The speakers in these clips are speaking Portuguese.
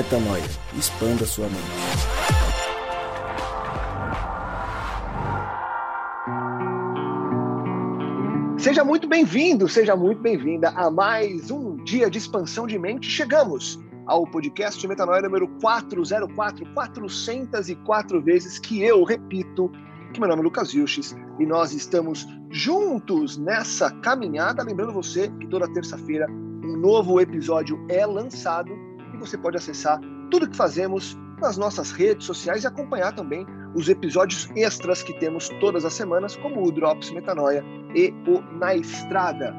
Metanoia. Expanda sua mente. Seja muito bem-vindo, seja muito bem-vinda a mais um dia de expansão de mente. Chegamos ao podcast Metanoia número 404, 404 vezes que eu repito que meu nome é Lucas Vilches e nós estamos juntos nessa caminhada. Lembrando você que toda terça-feira um novo episódio é lançado você pode acessar tudo que fazemos nas nossas redes sociais e acompanhar também os episódios extras que temos todas as semanas, como o Drops Metanoia e o Na Estrada.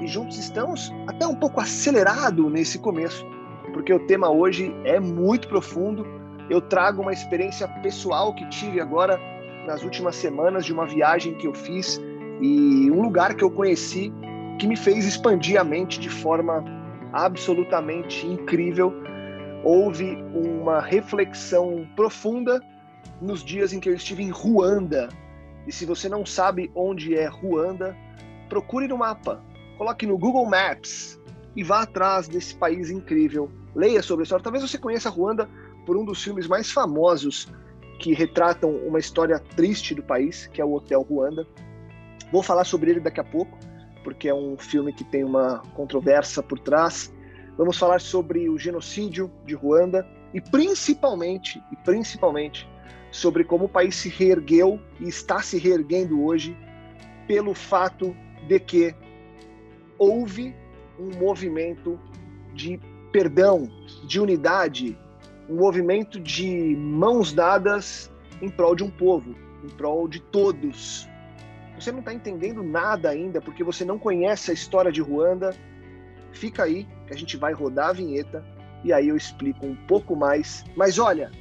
E juntos estamos até um pouco acelerado nesse começo, porque o tema hoje é muito profundo. Eu trago uma experiência pessoal que tive agora nas últimas semanas de uma viagem que eu fiz e um lugar que eu conheci que me fez expandir a mente de forma absolutamente incrível. Houve uma reflexão profunda nos dias em que eu estive em Ruanda. E se você não sabe onde é Ruanda, procure no mapa, coloque no Google Maps e vá atrás desse país incrível. Leia sobre a história. Talvez você conheça Ruanda por um dos filmes mais famosos que retratam uma história triste do país, que é o Hotel Ruanda. Vou falar sobre ele daqui a pouco, porque é um filme que tem uma controvérsia por trás. Vamos falar sobre o genocídio de Ruanda e principalmente, e principalmente sobre como o país se reergueu e está se reerguendo hoje pelo fato de que houve um movimento de perdão, de unidade, um movimento de mãos dadas em prol de um povo, em prol de todos. Você não está entendendo nada ainda porque você não conhece a história de Ruanda. Fica aí que a gente vai rodar a vinheta e aí eu explico um pouco mais. Mas olha,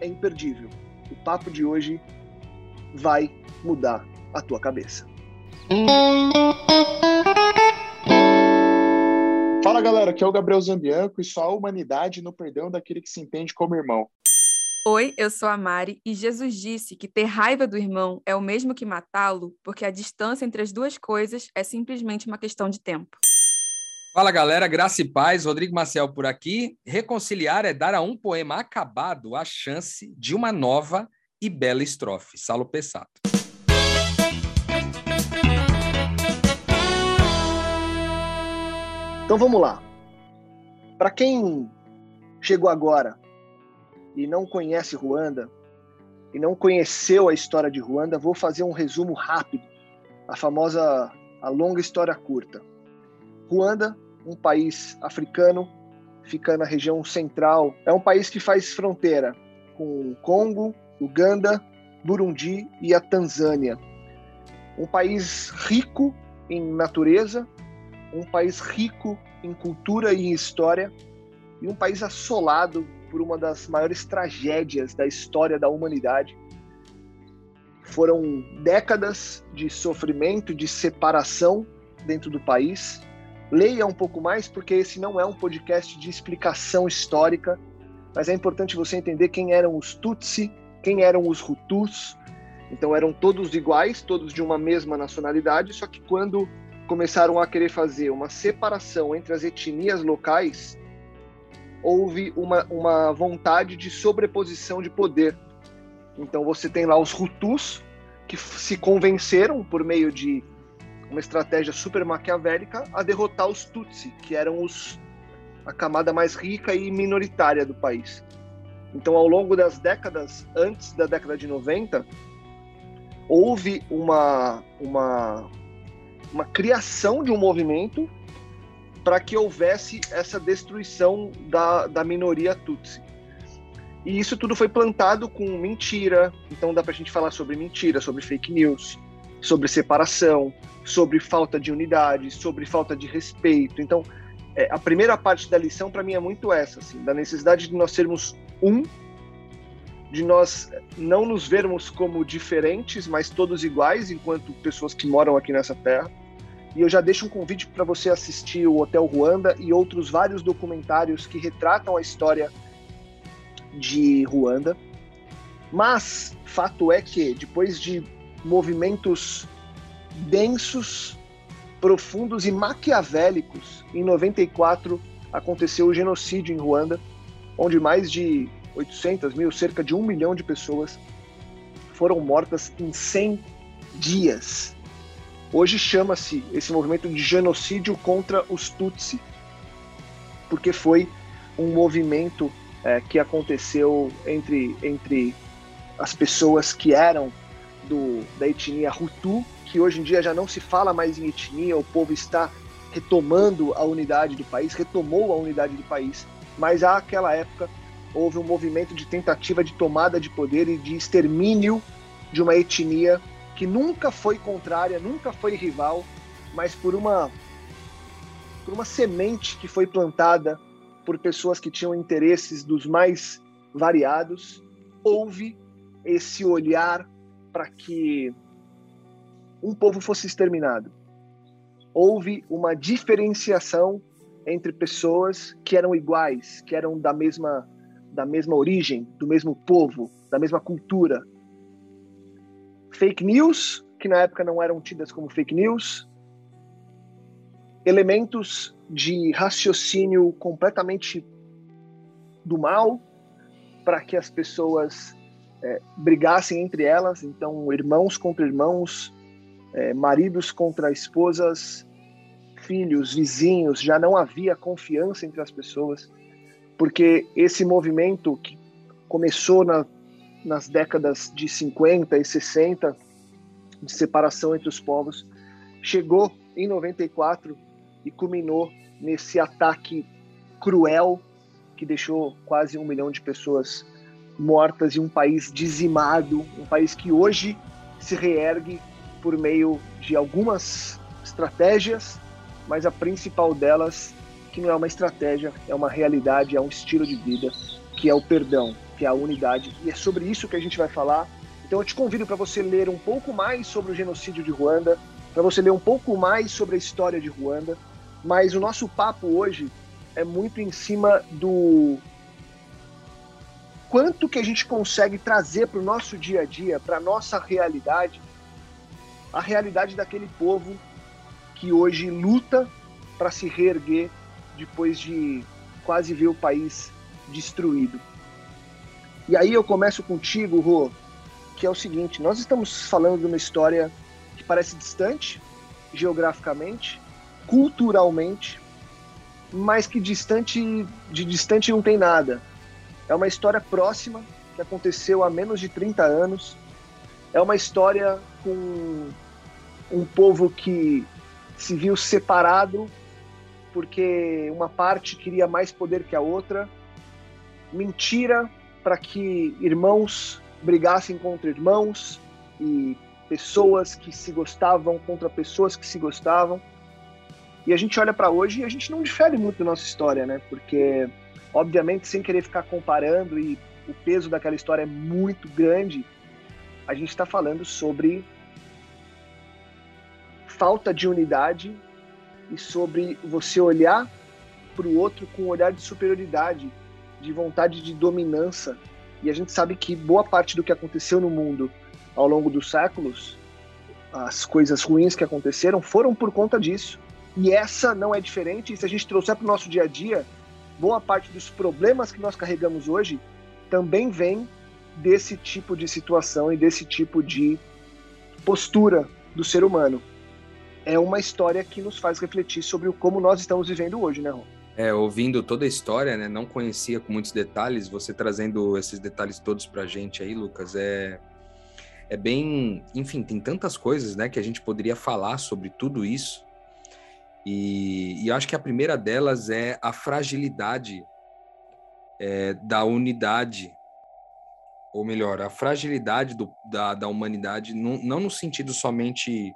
é imperdível. O papo de hoje vai mudar a tua cabeça. Fala galera, aqui é o Gabriel Zambianco e só a humanidade no perdão daquele que se entende como irmão. Oi, eu sou a Mari e Jesus disse que ter raiva do irmão é o mesmo que matá-lo, porque a distância entre as duas coisas é simplesmente uma questão de tempo. Fala galera, graça e paz, Rodrigo Maciel por aqui. Reconciliar é dar a um poema acabado a chance de uma nova e bela estrofe. Salo Pessato. Então vamos lá. Para quem chegou agora e não conhece Ruanda e não conheceu a história de Ruanda, vou fazer um resumo rápido, a famosa a longa história curta. Ruanda, um país africano, fica na região central, é um país que faz fronteira com o Congo, Uganda, Burundi e a Tanzânia. Um país rico em natureza, um país rico em cultura e em história e um país assolado por uma das maiores tragédias da história da humanidade. Foram décadas de sofrimento, de separação dentro do país. Leia um pouco mais, porque esse não é um podcast de explicação histórica, mas é importante você entender quem eram os Tutsi, quem eram os Hutus. Então eram todos iguais, todos de uma mesma nacionalidade, só que quando começaram a querer fazer uma separação entre as etnias locais, houve uma, uma vontade de sobreposição de poder. Então você tem lá os Hutus, que se convenceram por meio de uma estratégia super maquiavélica a derrotar os Tutsi, que eram os, a camada mais rica e minoritária do país. Então, ao longo das décadas antes da década de 90, houve uma, uma uma criação de um movimento para que houvesse essa destruição da, da minoria Tutsi. E isso tudo foi plantado com mentira, então dá para a gente falar sobre mentira, sobre fake news, sobre separação, sobre falta de unidade, sobre falta de respeito. Então, é, a primeira parte da lição para mim é muito essa, assim, da necessidade de nós sermos um, de nós não nos vermos como diferentes, mas todos iguais, enquanto pessoas que moram aqui nessa terra e eu já deixo um convite para você assistir o Hotel Ruanda e outros vários documentários que retratam a história de Ruanda. Mas fato é que depois de movimentos densos, profundos e maquiavélicos, em 94 aconteceu o genocídio em Ruanda onde mais de 800 mil, cerca de um milhão de pessoas foram mortas em 100 dias. Hoje chama-se esse movimento de genocídio contra os Tutsi, porque foi um movimento é, que aconteceu entre, entre as pessoas que eram do, da etnia Hutu, que hoje em dia já não se fala mais em etnia, o povo está retomando a unidade do país, retomou a unidade do país, mas àquela época houve um movimento de tentativa de tomada de poder e de extermínio de uma etnia que nunca foi contrária, nunca foi rival, mas por uma por uma semente que foi plantada por pessoas que tinham interesses dos mais variados, houve esse olhar para que um povo fosse exterminado. Houve uma diferenciação entre pessoas que eram iguais, que eram da mesma da mesma origem, do mesmo povo, da mesma cultura. Fake news, que na época não eram tidas como fake news, elementos de raciocínio completamente do mal para que as pessoas é, brigassem entre elas, então irmãos contra irmãos, é, maridos contra esposas, filhos, vizinhos, já não havia confiança entre as pessoas porque esse movimento que começou na, nas décadas de 50 e 60 de separação entre os povos chegou em 94 e culminou nesse ataque cruel que deixou quase um milhão de pessoas mortas e um país dizimado, um país que hoje se reergue por meio de algumas estratégias, mas a principal delas que não é uma estratégia, é uma realidade, é um estilo de vida, que é o perdão, que é a unidade. E é sobre isso que a gente vai falar. Então eu te convido para você ler um pouco mais sobre o genocídio de Ruanda, para você ler um pouco mais sobre a história de Ruanda. Mas o nosso papo hoje é muito em cima do quanto que a gente consegue trazer para o nosso dia a dia, para a nossa realidade, a realidade daquele povo que hoje luta para se reerguer depois de quase ver o país destruído. E aí eu começo contigo, Rô, que é o seguinte: nós estamos falando de uma história que parece distante geograficamente, culturalmente, mas que distante de distante não tem nada. É uma história próxima que aconteceu há menos de 30 anos. É uma história com um povo que se viu separado porque uma parte queria mais poder que a outra, mentira para que irmãos brigassem contra irmãos e pessoas que se gostavam contra pessoas que se gostavam. E a gente olha para hoje e a gente não difere muito da nossa história, né? Porque, obviamente, sem querer ficar comparando e o peso daquela história é muito grande, a gente está falando sobre falta de unidade e sobre você olhar para o outro com um olhar de superioridade, de vontade de dominância. E a gente sabe que boa parte do que aconteceu no mundo ao longo dos séculos, as coisas ruins que aconteceram, foram por conta disso. E essa não é diferente. E se a gente trouxer para o nosso dia a dia, boa parte dos problemas que nós carregamos hoje também vem desse tipo de situação e desse tipo de postura do ser humano é uma história que nos faz refletir sobre como nós estamos vivendo hoje, né, Ron? É, ouvindo toda a história, né, não conhecia com muitos detalhes, você trazendo esses detalhes todos pra gente aí, Lucas, é, é bem, enfim, tem tantas coisas, né, que a gente poderia falar sobre tudo isso, e, e acho que a primeira delas é a fragilidade é, da unidade, ou melhor, a fragilidade do, da, da humanidade, não, não no sentido somente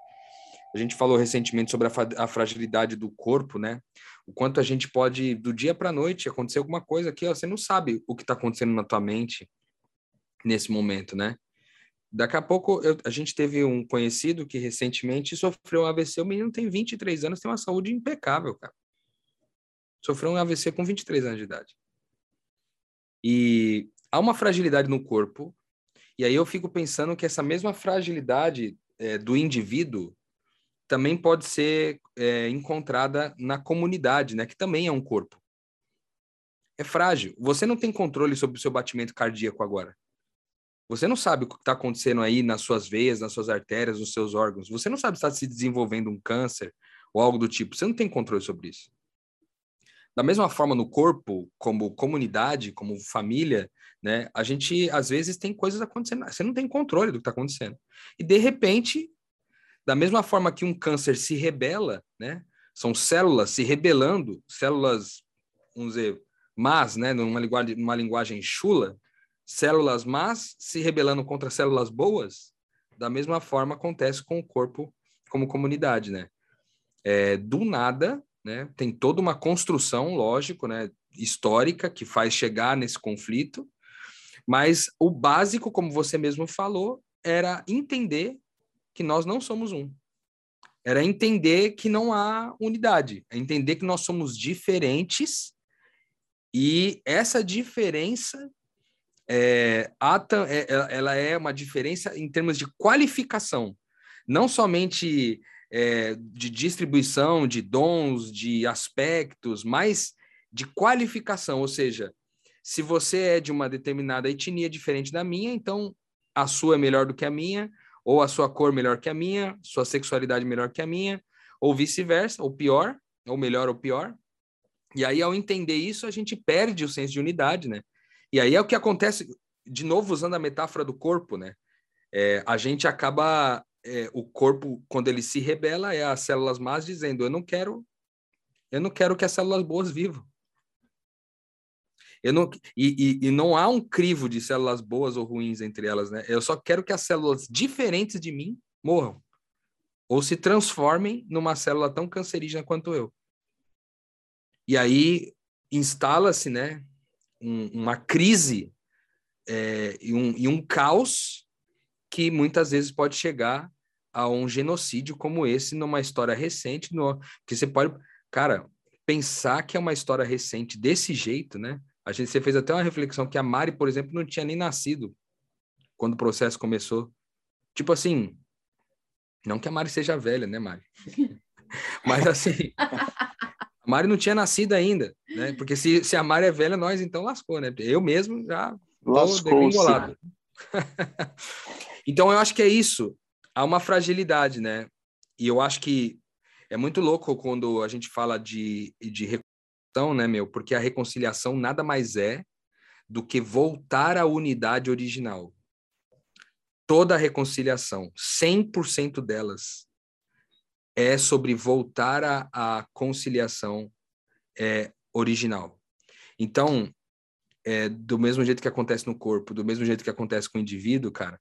a gente falou recentemente sobre a, a fragilidade do corpo, né? O quanto a gente pode, do dia para a noite, acontecer alguma coisa que você não sabe o que está acontecendo na tua mente nesse momento, né? Daqui a pouco eu, a gente teve um conhecido que recentemente sofreu um AVC. O menino tem 23 anos, tem uma saúde impecável, cara. Sofreu um AVC com 23 anos de idade. E há uma fragilidade no corpo, e aí eu fico pensando que essa mesma fragilidade é, do indivíduo também pode ser é, encontrada na comunidade, né, que também é um corpo. é frágil. Você não tem controle sobre o seu batimento cardíaco agora. Você não sabe o que está acontecendo aí nas suas veias, nas suas artérias, nos seus órgãos. Você não sabe se está se desenvolvendo um câncer ou algo do tipo. Você não tem controle sobre isso. Da mesma forma, no corpo, como comunidade, como família, né, a gente às vezes tem coisas acontecendo. Você não tem controle do que está acontecendo. E de repente, da mesma forma que um câncer se rebela, né, são células se rebelando, células, vamos dizer, más, né, numa linguagem, numa linguagem chula, células más se rebelando contra células boas, da mesma forma acontece com o corpo como comunidade, né? É, do nada, né? Tem toda uma construção, lógico, né? Histórica que faz chegar nesse conflito, mas o básico, como você mesmo falou, era entender que nós não somos um. Era entender que não há unidade, é entender que nós somos diferentes e essa diferença é, é, ela é uma diferença em termos de qualificação, não somente é, de distribuição de dons, de aspectos, mas de qualificação, ou seja, se você é de uma determinada etnia diferente da minha, então a sua é melhor do que a minha, ou a sua cor melhor que a minha, sua sexualidade melhor que a minha, ou vice-versa, ou pior, ou melhor ou pior. E aí, ao entender isso, a gente perde o senso de unidade, né? E aí é o que acontece, de novo, usando a metáfora do corpo, né? É, a gente acaba, é, o corpo, quando ele se rebela, é as células más dizendo: eu não quero, eu não quero que as células boas vivam. Eu não, e, e, e não há um crivo de células boas ou ruins entre elas, né? Eu só quero que as células diferentes de mim morram ou se transformem numa célula tão cancerígena quanto eu. E aí instala-se, né, um, uma crise é, e, um, e um caos que muitas vezes pode chegar a um genocídio como esse numa história recente, no, que você pode, cara, pensar que é uma história recente desse jeito, né? A gente você fez até uma reflexão que a Mari, por exemplo, não tinha nem nascido quando o processo começou. Tipo assim, não que a Mari seja velha, né, Mari? Mas assim, Mari não tinha nascido ainda, né? Porque se, se a Mari é velha, nós então lascou, né? Eu mesmo já lascou então eu acho que é isso. Há uma fragilidade, né? E eu acho que é muito louco quando a gente fala de, de reconciliação, né, meu? Porque a reconciliação nada mais é do que voltar à unidade original. Toda a reconciliação, 100% delas, é sobre voltar à, à conciliação é, original. Então, é, do mesmo jeito que acontece no corpo, do mesmo jeito que acontece com o indivíduo, cara,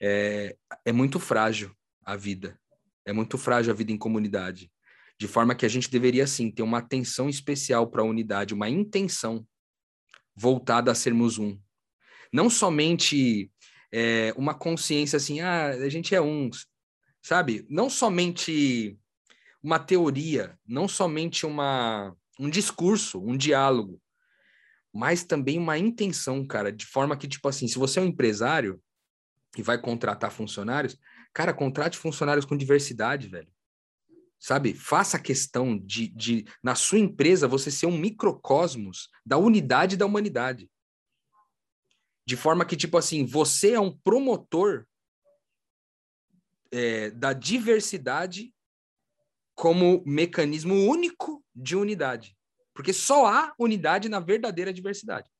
é, é muito frágil a vida. É muito frágil a vida em comunidade. De forma que a gente deveria, sim, ter uma atenção especial para a unidade, uma intenção voltada a sermos um. Não somente é, uma consciência assim, ah, a gente é um, sabe? Não somente uma teoria, não somente uma, um discurso, um diálogo, mas também uma intenção, cara, de forma que, tipo assim, se você é um empresário e vai contratar funcionários, cara, contrate funcionários com diversidade, velho. Sabe? Faça questão de, de, na sua empresa, você ser um microcosmos da unidade da humanidade. De forma que, tipo assim, você é um promotor é, da diversidade como mecanismo único de unidade. Porque só há unidade na verdadeira diversidade.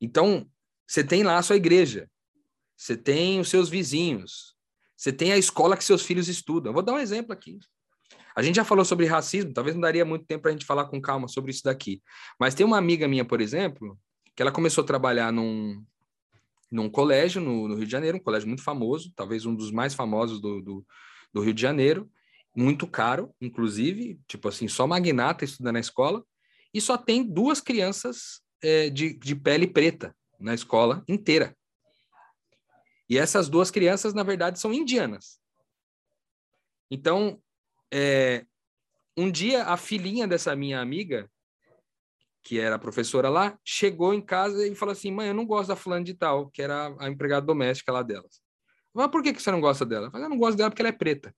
Então, você tem lá a sua igreja, você tem os seus vizinhos, você tem a escola que seus filhos estudam. Eu vou dar um exemplo aqui. A gente já falou sobre racismo, talvez não daria muito tempo para a gente falar com calma sobre isso daqui. Mas tem uma amiga minha, por exemplo, que ela começou a trabalhar num, num colégio no, no, Rio de Janeiro, um colégio muito famoso, talvez um dos mais famosos do, do, do, Rio de Janeiro, muito caro, inclusive, tipo assim, só magnata estuda na escola, e só tem duas crianças é, de, de pele preta na escola inteira. E essas duas crianças, na verdade, são indianas. Então, é, um dia a filhinha dessa minha amiga que era professora lá, chegou em casa e falou assim: mãe, eu não gosto da fulana de tal, que era a empregada doméstica lá delas. Mas por que, que você não gosta dela? Eu falei, eu não gosto dela porque ela é preta.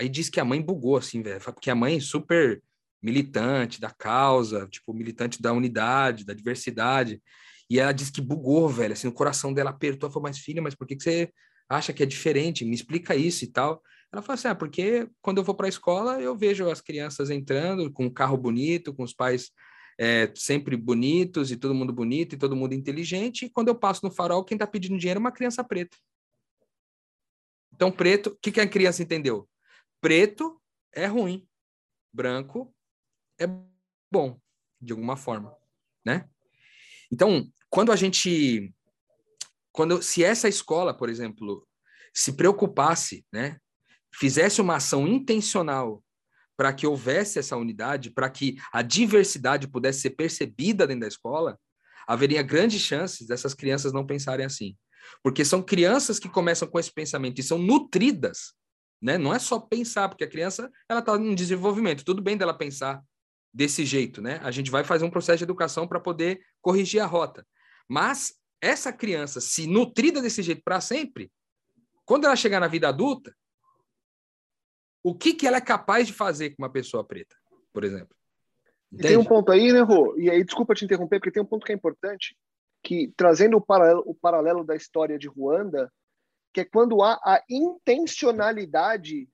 Aí disse que a mãe bugou, assim, velho. Porque a mãe super militante da causa, tipo, militante da unidade, da diversidade. E ela disse que bugou, velho, assim, o coração dela apertou, falou, mas filha, mas por que, que você acha que é diferente? Me explica isso e tal. Ela falou assim, ah, porque quando eu vou para a escola, eu vejo as crianças entrando com um carro bonito, com os pais é, sempre bonitos e todo mundo bonito e todo mundo inteligente, e quando eu passo no farol, quem está pedindo dinheiro é uma criança preta. Então, preto, o que, que a criança entendeu? Preto é ruim, branco é bom, de alguma forma, né? Então, quando a gente, quando se essa escola, por exemplo, se preocupasse, né, fizesse uma ação intencional para que houvesse essa unidade, para que a diversidade pudesse ser percebida dentro da escola, haveria grandes chances dessas crianças não pensarem assim. Porque são crianças que começam com esse pensamento e são nutridas, né? Não é só pensar, porque a criança ela está em desenvolvimento. Tudo bem dela pensar desse jeito, né? A gente vai fazer um processo de educação para poder corrigir a rota. Mas essa criança, se nutrida desse jeito para sempre, quando ela chegar na vida adulta, o que, que ela é capaz de fazer com uma pessoa preta, por exemplo? Tem um ponto aí, né, Rô? E aí, desculpa te interromper, porque tem um ponto que é importante, que trazendo o paralelo, o paralelo da história de Ruanda, que é quando há a intencionalidade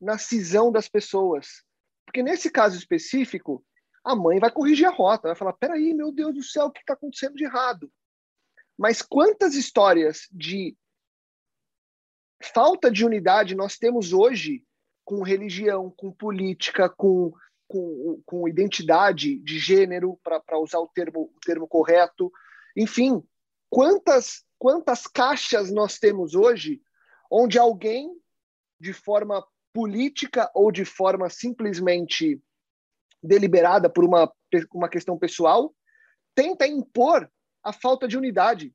na cisão das pessoas. Porque nesse caso específico, a mãe vai corrigir a rota, vai falar: peraí, meu Deus do céu, o que está acontecendo de errado? Mas quantas histórias de falta de unidade nós temos hoje com religião, com política, com, com, com identidade de gênero, para usar o termo, o termo correto. Enfim, quantas, quantas caixas nós temos hoje onde alguém, de forma política ou de forma simplesmente deliberada por uma, uma questão pessoal, tenta impor a falta de unidade.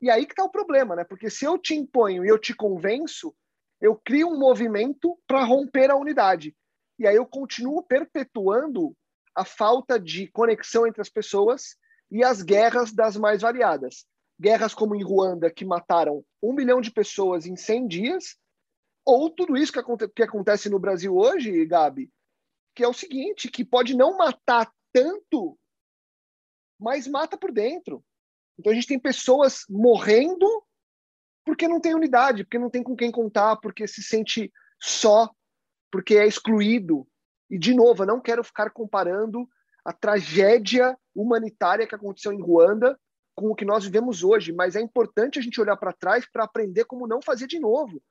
E aí que está o problema, né? Porque se eu te imponho e eu te convenço, eu crio um movimento para romper a unidade. E aí eu continuo perpetuando a falta de conexão entre as pessoas e as guerras das mais variadas. Guerras como em Ruanda, que mataram um milhão de pessoas em 100 dias, ou tudo isso que, aconte que acontece no Brasil hoje, Gabi, que é o seguinte, que pode não matar tanto, mas mata por dentro. Então a gente tem pessoas morrendo porque não tem unidade, porque não tem com quem contar, porque se sente só, porque é excluído. E, de novo, eu não quero ficar comparando a tragédia humanitária que aconteceu em Ruanda com o que nós vivemos hoje, mas é importante a gente olhar para trás para aprender como não fazer de novo,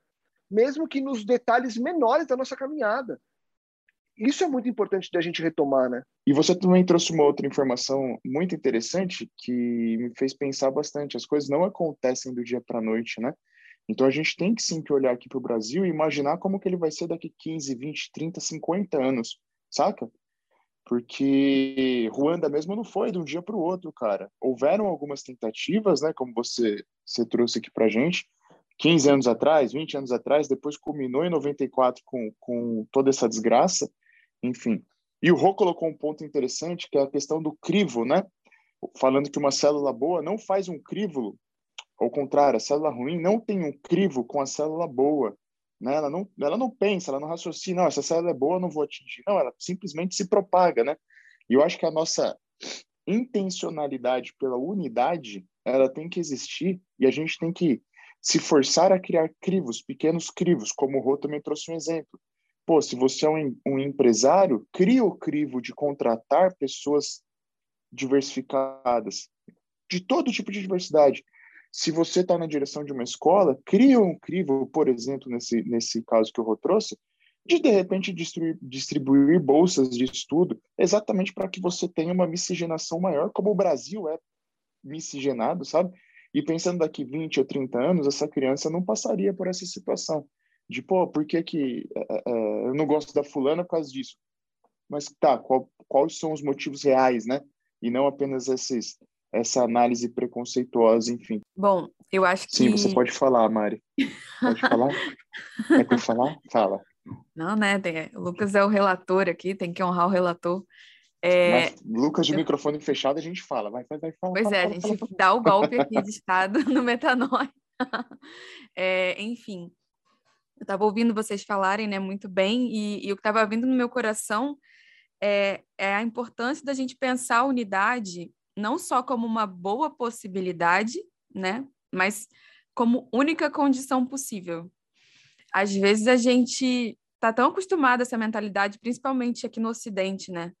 mesmo que nos detalhes menores da nossa caminhada. Isso é muito importante da gente retomar, né? E você também trouxe uma outra informação muito interessante que me fez pensar bastante. As coisas não acontecem do dia para a noite, né? Então a gente tem que sim que olhar aqui para o Brasil e imaginar como que ele vai ser daqui 15, 20, 30, 50 anos, saca? Porque Ruanda mesmo não foi de um dia para o outro, cara. Houveram algumas tentativas, né, como você, você trouxe aqui para gente, 15 anos atrás, 20 anos atrás, depois culminou em 94 com, com toda essa desgraça, enfim. E o Rô colocou um ponto interessante, que é a questão do crivo, né? Falando que uma célula boa não faz um crivo, ao contrário, a célula ruim não tem um crivo com a célula boa. Né? Ela, não, ela não pensa, ela não raciocina, não, essa célula é boa, não vou atingir. Não, ela simplesmente se propaga, né? E eu acho que a nossa intencionalidade pela unidade, ela tem que existir e a gente tem que se forçar a criar crivos, pequenos crivos, como o Rô também trouxe um exemplo. Pô, se você é um, um empresário, cria o crivo de contratar pessoas diversificadas, de todo tipo de diversidade. Se você está na direção de uma escola, cria um crivo, por exemplo, nesse, nesse caso que eu trouxe, de de repente distribuir, distribuir bolsas de estudo, exatamente para que você tenha uma miscigenação maior, como o Brasil é miscigenado, sabe? E pensando daqui 20 ou 30 anos, essa criança não passaria por essa situação de, pô, por que que é, é, eu não gosto da fulana por causa disso? Mas tá, qual, quais são os motivos reais, né? E não apenas esses, essa análise preconceituosa, enfim. Bom, eu acho que... Sim, você pode falar, Mari. Pode falar? Quer que eu falar? Fala. Não, né? Tem, o Lucas é o relator aqui, tem que honrar o relator. É... Mas, Lucas, de eu... microfone fechado, a gente fala. Vai, vai, vai. Fala, pois fala, é, fala, a gente fala, dá o golpe aqui de Estado no metanói. É, enfim, eu estava ouvindo vocês falarem, né, muito bem, e, e o que estava vindo no meu coração é, é a importância da gente pensar a unidade não só como uma boa possibilidade, né, mas como única condição possível. Às vezes a gente está tão acostumado a essa mentalidade, principalmente aqui no Ocidente, né?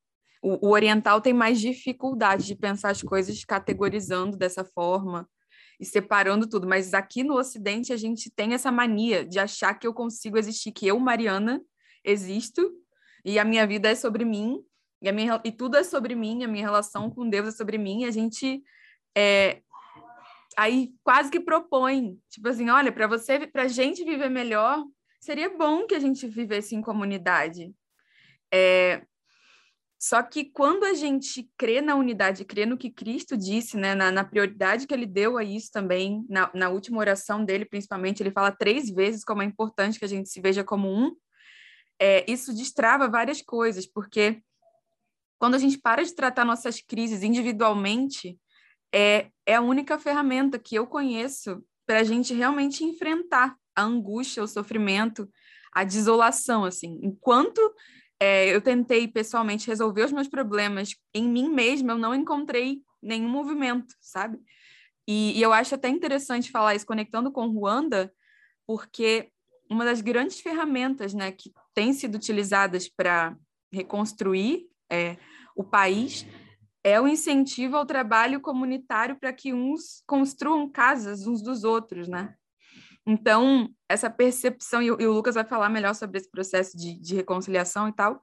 O, o, oriental tem mais dificuldade de pensar as coisas categorizando dessa forma e separando tudo, mas aqui no Ocidente a gente tem essa mania de achar que eu consigo existir, que eu, Mariana, existo e a minha vida é sobre mim e, a minha, e tudo é sobre mim, a minha relação com Deus é sobre mim. a gente é, aí quase que propõe, tipo assim, olha, para você, para gente viver melhor, seria bom que a gente vivesse em comunidade. É, só que quando a gente crê na unidade, crê no que Cristo disse, né, na, na prioridade que ele deu a isso também, na, na, última oração dele, principalmente, ele fala três vezes como é importante que a gente se veja como um, é, isso destrava várias coisas, porque quando a gente para de tratar nossas crises individualmente, é, é a única ferramenta que eu conheço para a gente realmente enfrentar a angústia, o sofrimento, a desolação, assim. Enquanto é, eu tentei pessoalmente resolver os meus problemas em mim mesma, eu não encontrei nenhum movimento, sabe? E, e eu acho até interessante falar isso conectando com Ruanda, porque uma das grandes ferramentas, né, que têm sido utilizadas para reconstruir é, o país é o incentivo ao trabalho comunitário para que uns construam casas uns dos outros, né? Então, essa percepção, e o Lucas vai falar melhor sobre esse processo de, de reconciliação e tal,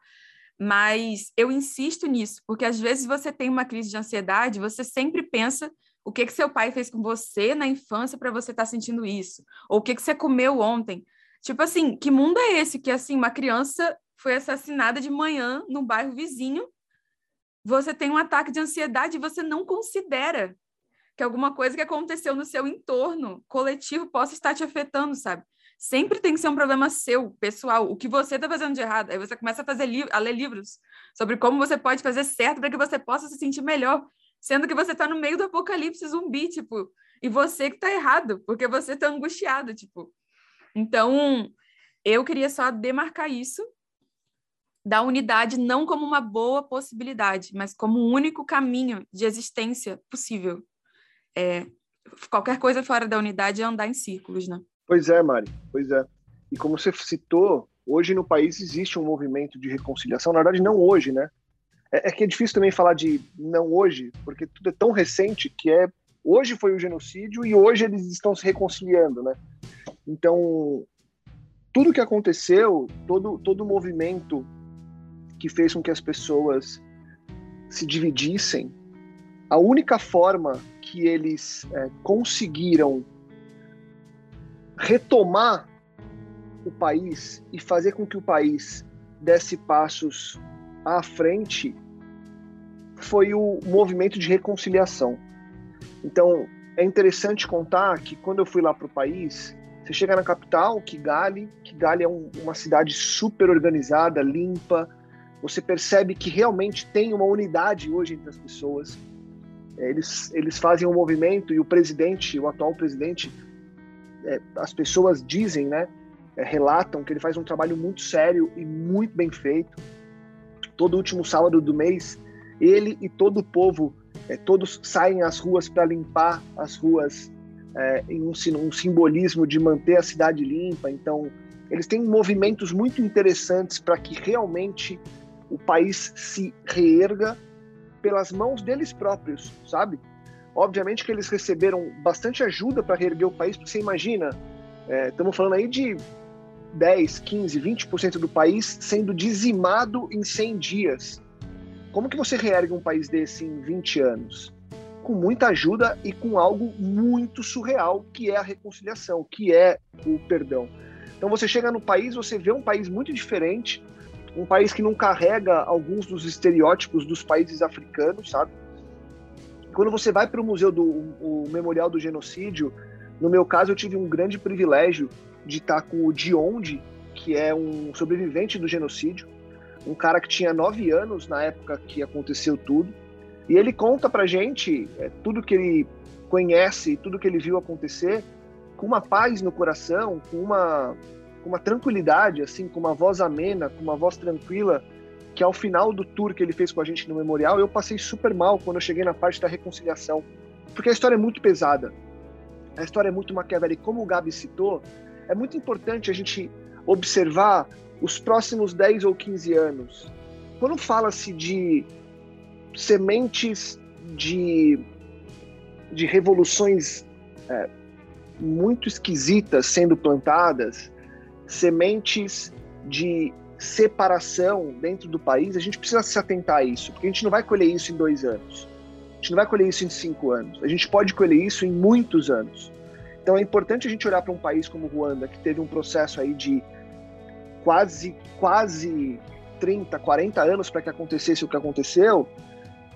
mas eu insisto nisso, porque às vezes você tem uma crise de ansiedade, você sempre pensa o que que seu pai fez com você na infância para você estar tá sentindo isso, ou o que que você comeu ontem. Tipo assim, que mundo é esse que assim uma criança foi assassinada de manhã no bairro vizinho você tem um ataque de ansiedade e você não considera que alguma coisa que aconteceu no seu entorno coletivo possa estar te afetando, sabe? Sempre tem que ser um problema seu, pessoal. O que você está fazendo de errado? Aí você começa a fazer a ler livros sobre como você pode fazer certo para que você possa se sentir melhor, sendo que você está no meio do apocalipse zumbi, tipo, e você que está errado, porque você está angustiado, tipo. Então, eu queria só demarcar isso da unidade não como uma boa possibilidade, mas como o um único caminho de existência possível. É, qualquer coisa fora da unidade é andar em círculos, né? Pois é, Mari, pois é. E como você citou, hoje no país existe um movimento de reconciliação, na verdade não hoje, né? É, é que é difícil também falar de não hoje, porque tudo é tão recente que é hoje foi o genocídio e hoje eles estão se reconciliando, né? Então, tudo que aconteceu, todo todo o movimento que fez com que as pessoas se dividissem, a única forma que eles é, conseguiram retomar o país e fazer com que o país desse passos à frente foi o movimento de reconciliação. Então, é interessante contar que quando eu fui lá para o país, você chega na capital, Kigali, Kigali é um, uma cidade super organizada, limpa, você percebe que realmente tem uma unidade hoje entre as pessoas. É, eles, eles fazem um movimento e o presidente, o atual presidente, é, as pessoas dizem, né, é, relatam que ele faz um trabalho muito sério e muito bem feito. Todo último sábado do mês, ele e todo o povo, é, todos saem às ruas para limpar as ruas é, em um, um simbolismo de manter a cidade limpa. Então, eles têm movimentos muito interessantes para que realmente o país se reerga pelas mãos deles próprios, sabe? Obviamente que eles receberam bastante ajuda para reerguer o país, porque você imagina, é, estamos falando aí de 10, 15, 20% do país sendo dizimado em 100 dias. Como que você reergue um país desse em 20 anos? Com muita ajuda e com algo muito surreal, que é a reconciliação, que é o perdão. Então você chega no país, você vê um país muito diferente, um país que não carrega alguns dos estereótipos dos países africanos, sabe? Quando você vai para o museu do o Memorial do Genocídio, no meu caso eu tive um grande privilégio de estar com o Dionde, que é um sobrevivente do genocídio, um cara que tinha nove anos na época que aconteceu tudo, e ele conta pra gente é, tudo que ele conhece, tudo que ele viu acontecer, com uma paz no coração, com uma com uma tranquilidade, assim, com uma voz amena, com uma voz tranquila, que ao final do tour que ele fez com a gente no memorial, eu passei super mal quando eu cheguei na parte da reconciliação, porque a história é muito pesada. A história é muito maquiavélica. Como o Gabi citou, é muito importante a gente observar os próximos 10 ou 15 anos. Quando fala-se de sementes de, de revoluções é, muito esquisitas sendo plantadas, sementes de separação dentro do país, a gente precisa se atentar a isso, porque a gente não vai colher isso em dois anos. A gente não vai colher isso em cinco anos. A gente pode colher isso em muitos anos. Então é importante a gente olhar para um país como Ruanda, que teve um processo aí de quase, quase 30, 40 anos para que acontecesse o que aconteceu,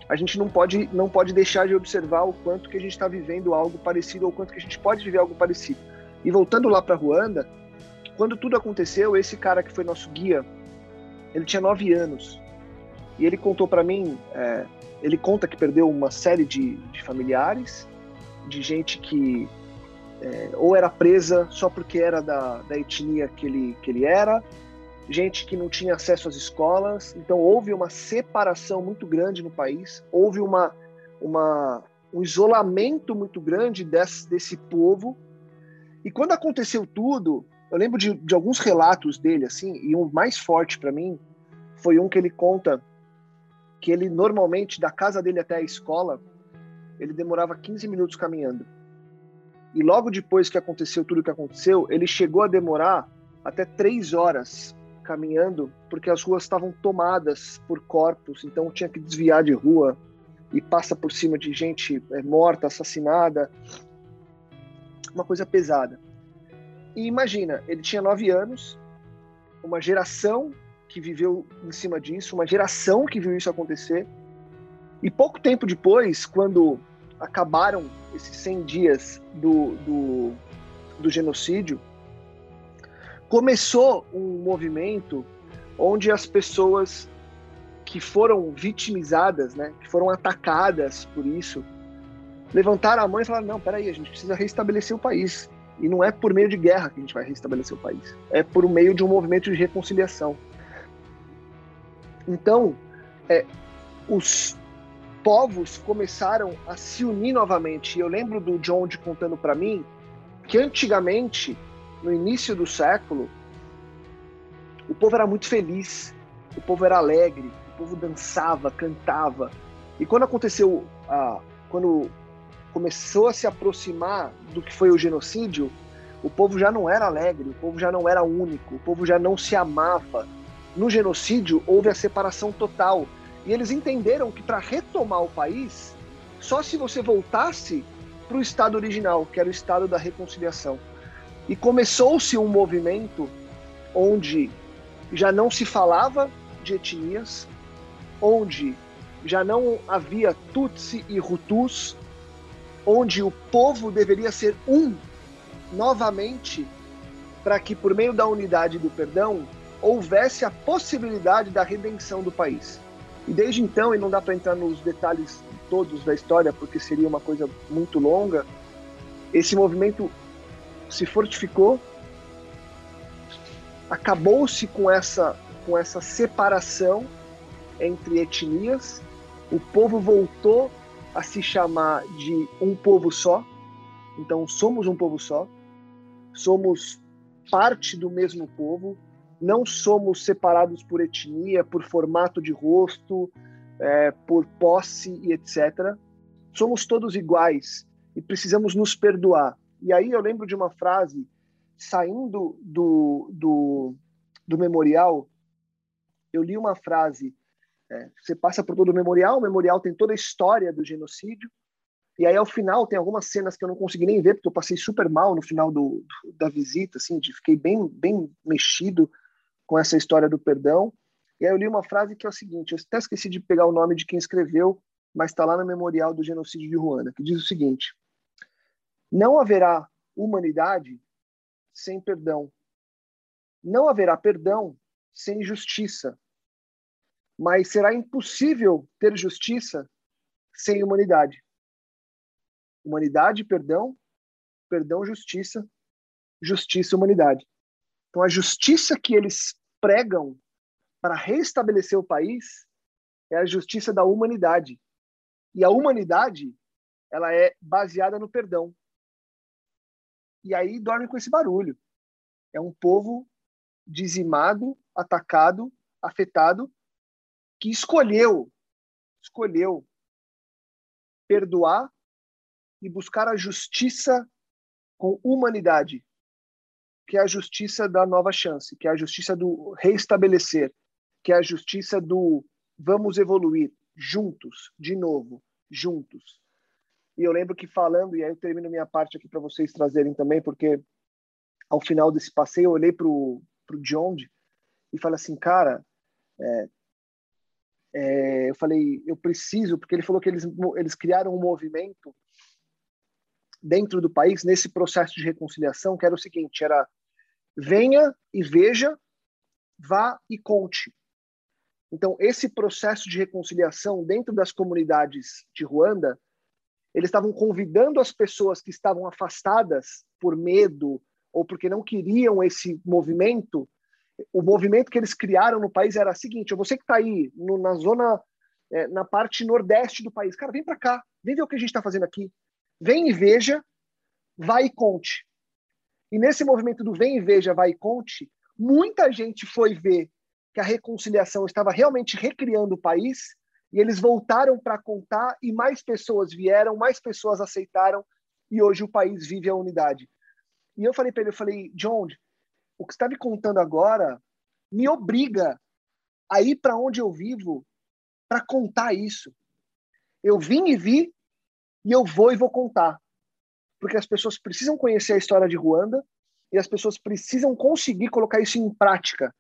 a gente não pode, não pode deixar de observar o quanto que a gente está vivendo algo parecido ou o quanto que a gente pode viver algo parecido. E voltando lá para Ruanda, quando tudo aconteceu, esse cara que foi nosso guia, ele tinha nove anos. E ele contou para mim, é, ele conta que perdeu uma série de, de familiares, de gente que é, ou era presa só porque era da, da etnia que ele, que ele era, gente que não tinha acesso às escolas. Então houve uma separação muito grande no país, houve uma, uma, um isolamento muito grande desse, desse povo. E quando aconteceu tudo, eu lembro de, de alguns relatos dele, assim, e o mais forte para mim foi um que ele conta que ele normalmente, da casa dele até a escola, ele demorava 15 minutos caminhando. E logo depois que aconteceu tudo o que aconteceu, ele chegou a demorar até três horas caminhando, porque as ruas estavam tomadas por corpos, então tinha que desviar de rua e passa por cima de gente é, morta, assassinada. Uma coisa pesada. E imagina, ele tinha nove anos, uma geração que viveu em cima disso, uma geração que viu isso acontecer. E pouco tempo depois, quando acabaram esses 100 dias do, do, do genocídio, começou um movimento onde as pessoas que foram vitimizadas, né, que foram atacadas por isso, levantaram a mão e falaram: não, peraí, a gente precisa restabelecer o país. E não é por meio de guerra que a gente vai restabelecer o país, é por meio de um movimento de reconciliação. Então, é, os povos começaram a se unir novamente. Eu lembro do John de contando para mim que antigamente, no início do século, o povo era muito feliz, o povo era alegre, o povo dançava, cantava. E quando aconteceu, ah, quando começou a se aproximar do que foi o genocídio, o povo já não era alegre, o povo já não era único, o povo já não se amava. No genocídio houve a separação total. E eles entenderam que para retomar o país, só se você voltasse para o estado original, que era o estado da reconciliação. E começou-se um movimento onde já não se falava de etnias, onde já não havia Tutsi e Hutus, onde o povo deveria ser um novamente, para que por meio da unidade do perdão houvesse a possibilidade da redenção do país. E desde então, e não dá para entrar nos detalhes todos da história, porque seria uma coisa muito longa, esse movimento se fortificou, acabou-se com essa, com essa separação entre etnias, o povo voltou a se chamar de um povo só, então somos um povo só, somos parte do mesmo povo, não somos separados por etnia, por formato de rosto, é, por posse e etc. Somos todos iguais e precisamos nos perdoar. E aí eu lembro de uma frase saindo do, do, do memorial, eu li uma frase. É, você passa por todo o memorial, o memorial tem toda a história do genocídio, e aí, ao final, tem algumas cenas que eu não consegui nem ver, porque eu passei super mal no final do, do, da visita, assim, de, fiquei bem, bem mexido com essa história do perdão. E aí eu li uma frase que é o seguinte, eu até esqueci de pegar o nome de quem escreveu, mas está lá no Memorial do Genocídio de Ruanda, que diz o seguinte: Não haverá humanidade sem perdão. Não haverá perdão sem justiça. Mas será impossível ter justiça sem humanidade. Humanidade, perdão, perdão, justiça, justiça, humanidade. Então a justiça que eles pregam para restabelecer o país é a justiça da humanidade. E a humanidade, ela é baseada no perdão. E aí dorme com esse barulho. É um povo dizimado, atacado, afetado, que escolheu, escolheu perdoar e buscar a justiça com humanidade, que é a justiça da nova chance, que é a justiça do reestabelecer, que é a justiça do vamos evoluir juntos, de novo, juntos. E eu lembro que falando, e aí eu termino minha parte aqui para vocês trazerem também, porque ao final desse passeio eu olhei para o John e falei assim, cara, é, é, eu falei, eu preciso, porque ele falou que eles, eles criaram um movimento dentro do país nesse processo de reconciliação, que era o seguinte, era venha e veja, vá e conte. Então, esse processo de reconciliação dentro das comunidades de Ruanda, eles estavam convidando as pessoas que estavam afastadas por medo ou porque não queriam esse movimento o movimento que eles criaram no país era o seguinte: você que está aí no, na zona, é, na parte nordeste do país, cara, vem para cá, vem ver o que a gente está fazendo aqui, vem e veja, vai e conte. E nesse movimento do vem e veja, vai e conte, muita gente foi ver que a reconciliação estava realmente recriando o país e eles voltaram para contar e mais pessoas vieram, mais pessoas aceitaram e hoje o país vive a unidade. E eu falei para ele, eu falei, John, o que está me contando agora me obriga a ir para onde eu vivo para contar isso. Eu vim e vi e eu vou e vou contar. Porque as pessoas precisam conhecer a história de Ruanda e as pessoas precisam conseguir colocar isso em prática.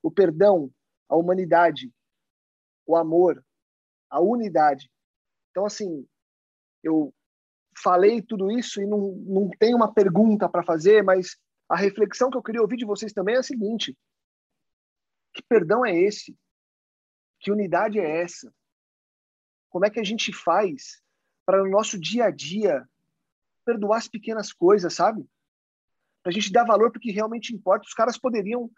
O perdão, a humanidade, o amor, a unidade. Então, assim, eu falei tudo isso e não, não tenho uma pergunta para fazer, mas a reflexão que eu queria ouvir de vocês também é a seguinte: que perdão é esse? Que unidade é essa? Como é que a gente faz para no nosso dia a dia perdoar as pequenas coisas, sabe? Para a gente dar valor para o que realmente importa. Os caras poderiam.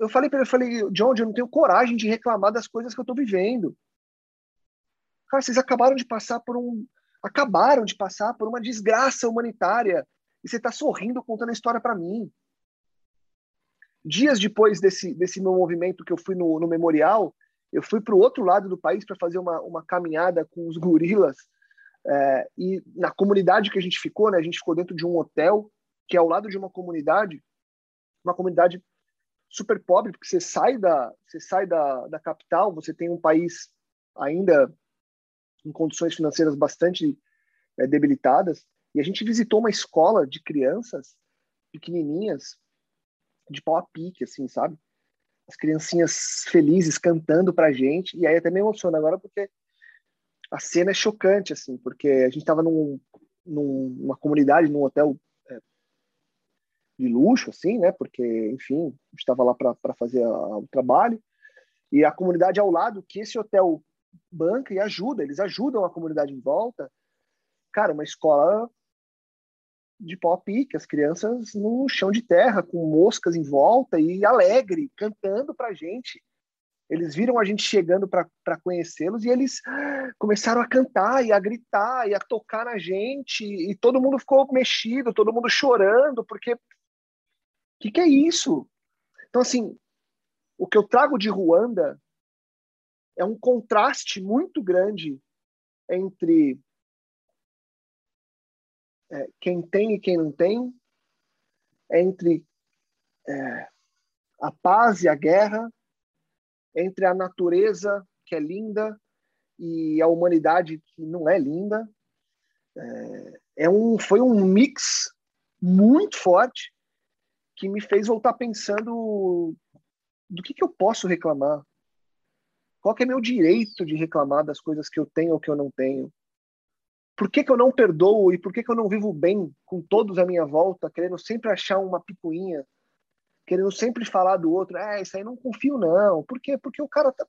Eu falei para ele, eu falei, John, eu não tenho coragem de reclamar das coisas que eu estou vivendo. Cara, vocês acabaram de passar por um. Acabaram de passar por uma desgraça humanitária e você está sorrindo contando a história para mim. Dias depois desse, desse meu movimento que eu fui no, no memorial, eu fui para o outro lado do país para fazer uma, uma caminhada com os gorilas. É, e na comunidade que a gente ficou, né, a gente ficou dentro de um hotel que é ao lado de uma comunidade, uma comunidade super pobre, porque você sai da, você sai da, da capital, você tem um país ainda em condições financeiras bastante é, debilitadas, e a gente visitou uma escola de crianças pequenininhas, de pau a pique, assim, sabe? As criancinhas felizes cantando pra gente. E aí até me emociona agora porque a cena é chocante, assim, porque a gente estava num, num, numa comunidade, num hotel é, de luxo, assim, né? Porque, enfim, a estava lá para fazer a, o trabalho. E a comunidade ao lado, que esse hotel banca e ajuda, eles ajudam a comunidade em volta. Cara, uma escola de pau a pique, as crianças no chão de terra, com moscas em volta e alegre, cantando pra gente. Eles viram a gente chegando para conhecê-los e eles começaram a cantar e a gritar e a tocar na gente e todo mundo ficou mexido, todo mundo chorando, porque o que, que é isso? Então, assim, o que eu trago de Ruanda é um contraste muito grande entre é, quem tem e quem não tem, entre é, a paz e a guerra, entre a natureza que é linda e a humanidade que não é linda. É, é um, foi um mix muito forte que me fez voltar pensando do que, que eu posso reclamar. Qual é meu direito de reclamar das coisas que eu tenho ou que eu não tenho? Por que, que eu não perdoo e por que, que eu não vivo bem com todos à minha volta, querendo sempre achar uma picuinha, querendo sempre falar do outro, é, isso aí não confio não. Por quê? Porque o cara tá...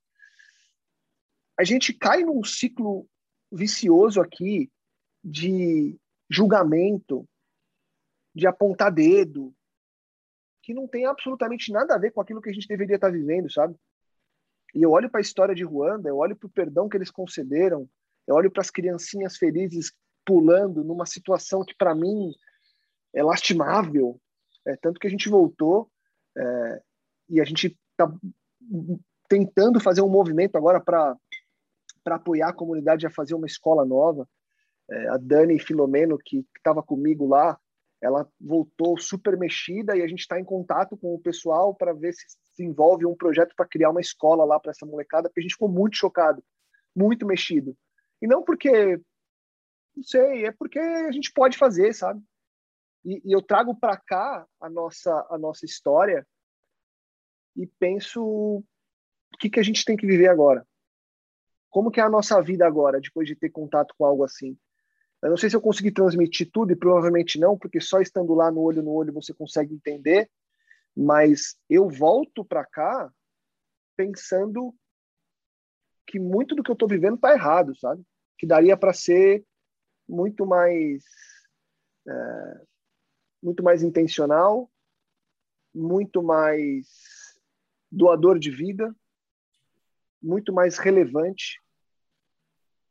A gente cai num ciclo vicioso aqui de julgamento, de apontar dedo, que não tem absolutamente nada a ver com aquilo que a gente deveria estar vivendo, sabe? E eu olho para a história de Ruanda, eu olho para o perdão que eles concederam, eu olho para as criancinhas felizes pulando numa situação que para mim é lastimável, é, tanto que a gente voltou é, e a gente está tentando fazer um movimento agora para apoiar a comunidade a fazer uma escola nova. É, a Dani Filomeno, que estava comigo lá, ela voltou super mexida e a gente está em contato com o pessoal para ver se se envolve um projeto para criar uma escola lá para essa molecada, porque a gente ficou muito chocado, muito mexido. E não porque, não sei, é porque a gente pode fazer, sabe? E, e eu trago para cá a nossa, a nossa história e penso o que, que a gente tem que viver agora. Como que é a nossa vida agora, depois de ter contato com algo assim? Eu não sei se eu consegui transmitir tudo, e provavelmente não, porque só estando lá no olho no olho você consegue entender, mas eu volto para cá pensando que muito do que eu estou vivendo está errado, sabe? Que daria para ser muito mais é, muito mais intencional, muito mais doador de vida, muito mais relevante,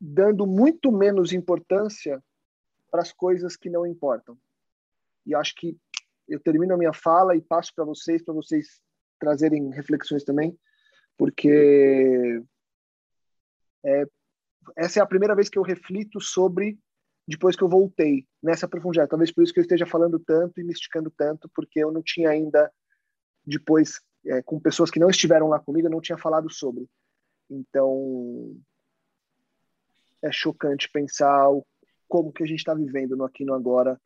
dando muito menos importância para as coisas que não importam. E acho que eu termino a minha fala e passo para vocês, para vocês trazerem reflexões também, porque é, essa é a primeira vez que eu reflito sobre depois que eu voltei nessa profundidade. Talvez por isso que eu esteja falando tanto e me esticando tanto, porque eu não tinha ainda, depois, é, com pessoas que não estiveram lá comigo, eu não tinha falado sobre. Então, é chocante pensar o, como que a gente está vivendo no aqui no agora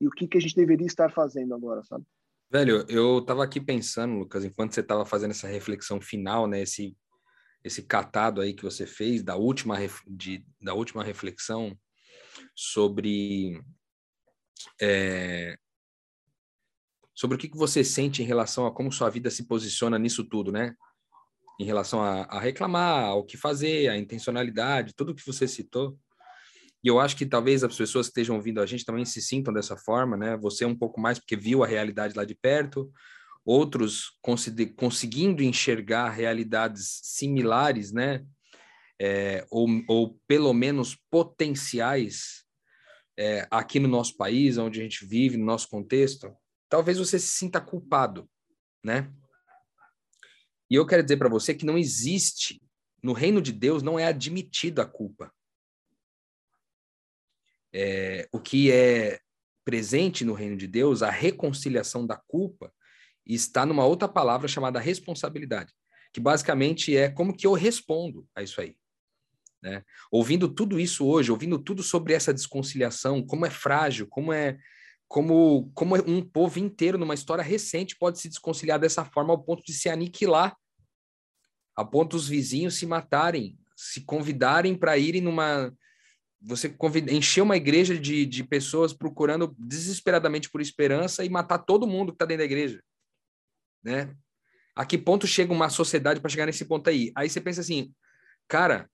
e o que, que a gente deveria estar fazendo agora, sabe? Velho, eu tava aqui pensando, Lucas, enquanto você tava fazendo essa reflexão final, né, esse esse catado aí que você fez da última de, da última reflexão sobre é, sobre o que, que você sente em relação a como sua vida se posiciona nisso tudo, né? Em relação a, a reclamar, ao que fazer, a intencionalidade, tudo que você citou. E eu acho que talvez as pessoas que estejam ouvindo a gente também se sintam dessa forma, né? Você um pouco mais porque viu a realidade lá de perto, outros conseguindo enxergar realidades similares, né? É, ou, ou pelo menos potenciais é, aqui no nosso país, onde a gente vive, no nosso contexto, talvez você se sinta culpado, né? E eu quero dizer para você que não existe, no reino de Deus, não é admitida a culpa. É, o que é presente no reino de Deus, a reconciliação da culpa, está numa outra palavra chamada responsabilidade, que basicamente é como que eu respondo a isso aí. Né? Ouvindo tudo isso hoje, ouvindo tudo sobre essa desconciliação, como é frágil, como é como como um povo inteiro numa história recente pode se desconciliar dessa forma ao ponto de se aniquilar, a ponto dos vizinhos se matarem, se convidarem para irem numa você convida, encher uma igreja de, de pessoas procurando desesperadamente por esperança e matar todo mundo que está dentro da igreja, né? A que ponto chega uma sociedade para chegar nesse ponto aí? Aí você pensa assim, cara,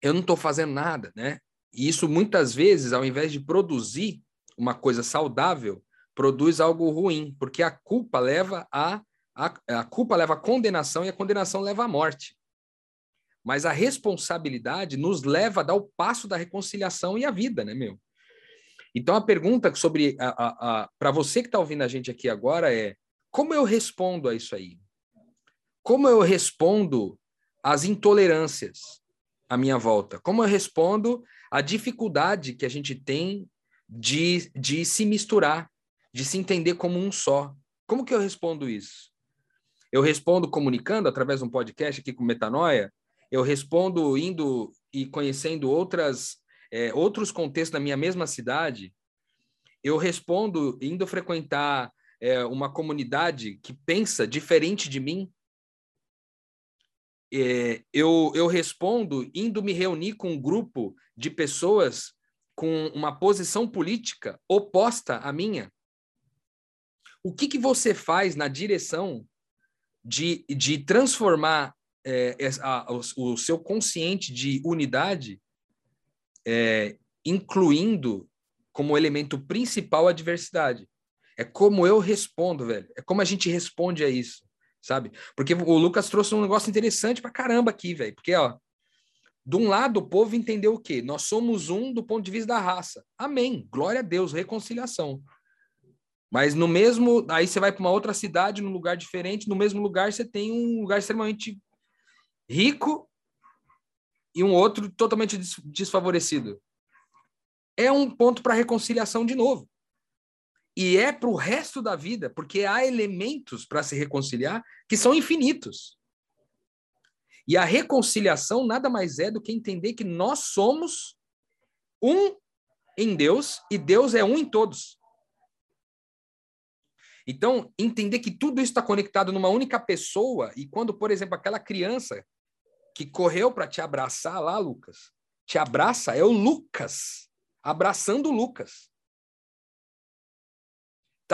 eu não estou fazendo nada, né? E isso muitas vezes, ao invés de produzir uma coisa saudável, produz algo ruim, porque a culpa leva a, a, a culpa leva à condenação e a condenação leva à morte mas a responsabilidade nos leva a dar o passo da reconciliação e a vida, né, meu? Então a pergunta sobre a, a, a para você que está ouvindo a gente aqui agora é como eu respondo a isso aí? Como eu respondo às intolerâncias à minha volta? Como eu respondo à dificuldade que a gente tem de, de se misturar, de se entender como um só? Como que eu respondo isso? Eu respondo comunicando através de um podcast aqui com Metanoia, eu respondo indo e conhecendo outras é, outros contextos da minha mesma cidade, eu respondo indo frequentar é, uma comunidade que pensa diferente de mim. É, eu, eu respondo indo me reunir com um grupo de pessoas com uma posição política oposta à minha. O que, que você faz na direção de, de transformar é, a, o, o, seu consciente de unidade, é, incluindo como elemento principal a diversidade. É como eu respondo, velho. É como a gente responde a isso, sabe? Porque o Lucas trouxe um negócio interessante pra caramba aqui, velho. Porque, ó, de um lado, o povo entendeu o quê? Nós somos um do ponto de vista da raça. Amém. Glória a Deus, reconciliação. Mas no mesmo. Aí você vai para uma outra cidade, num lugar diferente, no mesmo lugar você tem um lugar extremamente rico e um outro totalmente desfavorecido. É um ponto para reconciliação de novo. E é para o resto da vida, porque há elementos para se reconciliar que são infinitos. E a reconciliação nada mais é do que entender que nós somos um em Deus e Deus é um em todos. Então, entender que tudo isso está conectado numa única pessoa, e quando, por exemplo, aquela criança que correu para te abraçar lá, Lucas, te abraça, é o Lucas abraçando o Lucas.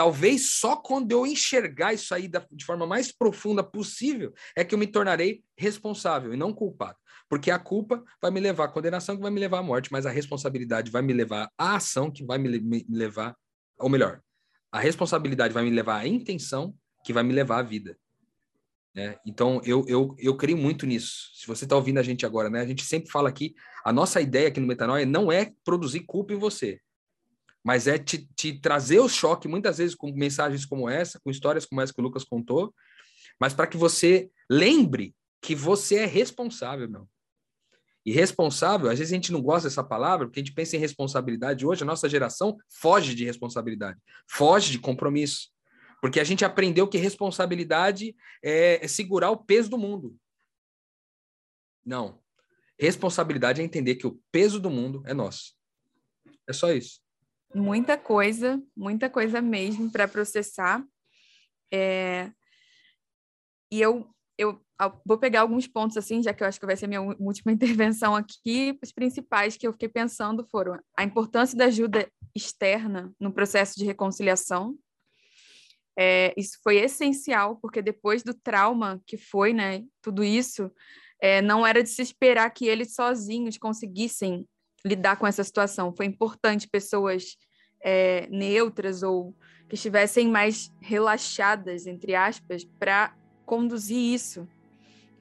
Talvez só quando eu enxergar isso aí da, de forma mais profunda possível é que eu me tornarei responsável e não culpado. Porque a culpa vai me levar à condenação, que vai me levar à morte, mas a responsabilidade vai me levar à ação, que vai me, me levar, ou melhor, a responsabilidade vai me levar à intenção, que vai me levar à vida. Né? Então, eu, eu, eu creio muito nisso. Se você está ouvindo a gente agora, né? a gente sempre fala aqui, a nossa ideia aqui no Metanoia não é produzir culpa em você, mas é te, te trazer o choque, muitas vezes com mensagens como essa, com histórias como essa que o Lucas contou, mas para que você lembre que você é responsável, meu. E responsável, às vezes a gente não gosta dessa palavra, porque a gente pensa em responsabilidade. Hoje, a nossa geração foge de responsabilidade, foge de compromisso. Porque a gente aprendeu que responsabilidade é, é segurar o peso do mundo. Não. Responsabilidade é entender que o peso do mundo é nosso. É só isso. Muita coisa, muita coisa mesmo para processar. É... E eu, eu vou pegar alguns pontos assim, já que eu acho que vai ser minha última intervenção aqui. Os principais que eu fiquei pensando foram a importância da ajuda externa no processo de reconciliação, é, isso foi essencial, porque depois do trauma que foi, né, tudo isso, é, não era de se esperar que eles sozinhos conseguissem lidar com essa situação. Foi importante pessoas é, neutras ou que estivessem mais relaxadas, entre aspas, para conduzir isso.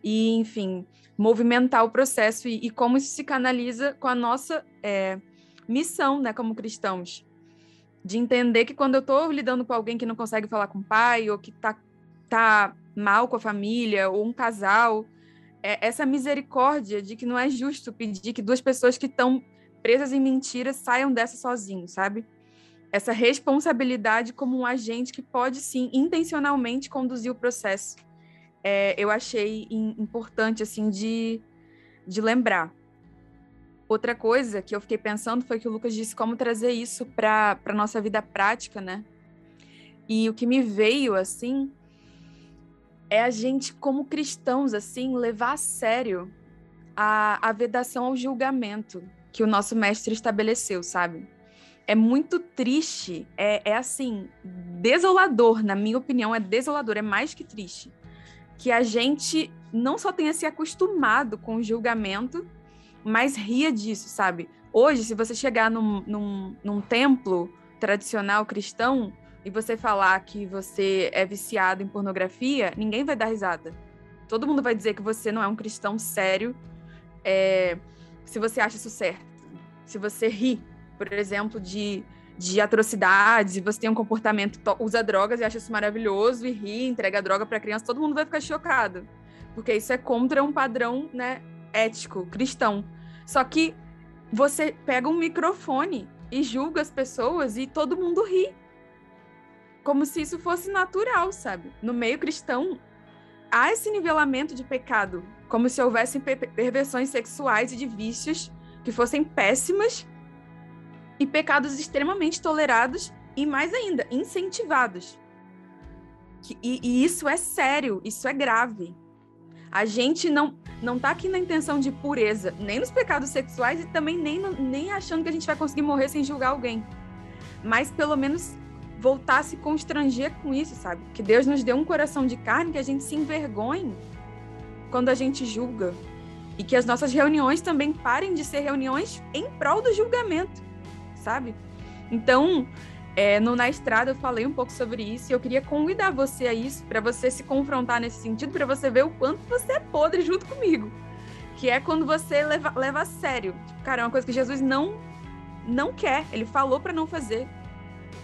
E, enfim, movimentar o processo e, e, como isso se canaliza com a nossa é, missão, né, como cristãos de entender que quando eu estou lidando com alguém que não consegue falar com o pai, ou que está tá mal com a família, ou um casal, é essa misericórdia de que não é justo pedir que duas pessoas que estão presas em mentiras saiam dessa sozinhos, sabe? Essa responsabilidade como um agente que pode, sim, intencionalmente conduzir o processo. É, eu achei importante, assim, de, de lembrar. Outra coisa que eu fiquei pensando foi que o Lucas disse como trazer isso para a nossa vida prática, né? E o que me veio, assim, é a gente, como cristãos, assim, levar a sério a, a vedação ao julgamento que o nosso mestre estabeleceu, sabe? É muito triste, é, é assim, desolador, na minha opinião, é desolador, é mais que triste. Que a gente não só tenha se acostumado com o julgamento, mas ria disso, sabe? Hoje, se você chegar num, num, num templo tradicional cristão e você falar que você é viciado em pornografia, ninguém vai dar risada. Todo mundo vai dizer que você não é um cristão sério é, se você acha isso certo. Se você ri, por exemplo, de, de atrocidades e você tem um comportamento, usa drogas e acha isso maravilhoso e ri, entrega droga para criança, todo mundo vai ficar chocado. Porque isso é contra um padrão né, ético, cristão. Só que você pega um microfone e julga as pessoas e todo mundo ri. Como se isso fosse natural, sabe? No meio cristão, há esse nivelamento de pecado, como se houvessem perversões sexuais e de vícios que fossem péssimas e pecados extremamente tolerados e, mais ainda, incentivados. E, e isso é sério, isso é grave. A gente não não tá aqui na intenção de pureza, nem nos pecados sexuais e também nem, nem achando que a gente vai conseguir morrer sem julgar alguém. Mas pelo menos voltar a se constranger com isso, sabe? Que Deus nos deu um coração de carne que a gente se envergonhe quando a gente julga. E que as nossas reuniões também parem de ser reuniões em prol do julgamento, sabe? Então, É, no Na Estrada eu falei um pouco sobre isso e eu queria convidar você a isso, para você se confrontar nesse sentido, para você ver o quanto você é podre junto comigo. Que é quando você leva, leva a sério. Tipo, cara, é uma coisa que Jesus não, não quer, ele falou para não fazer.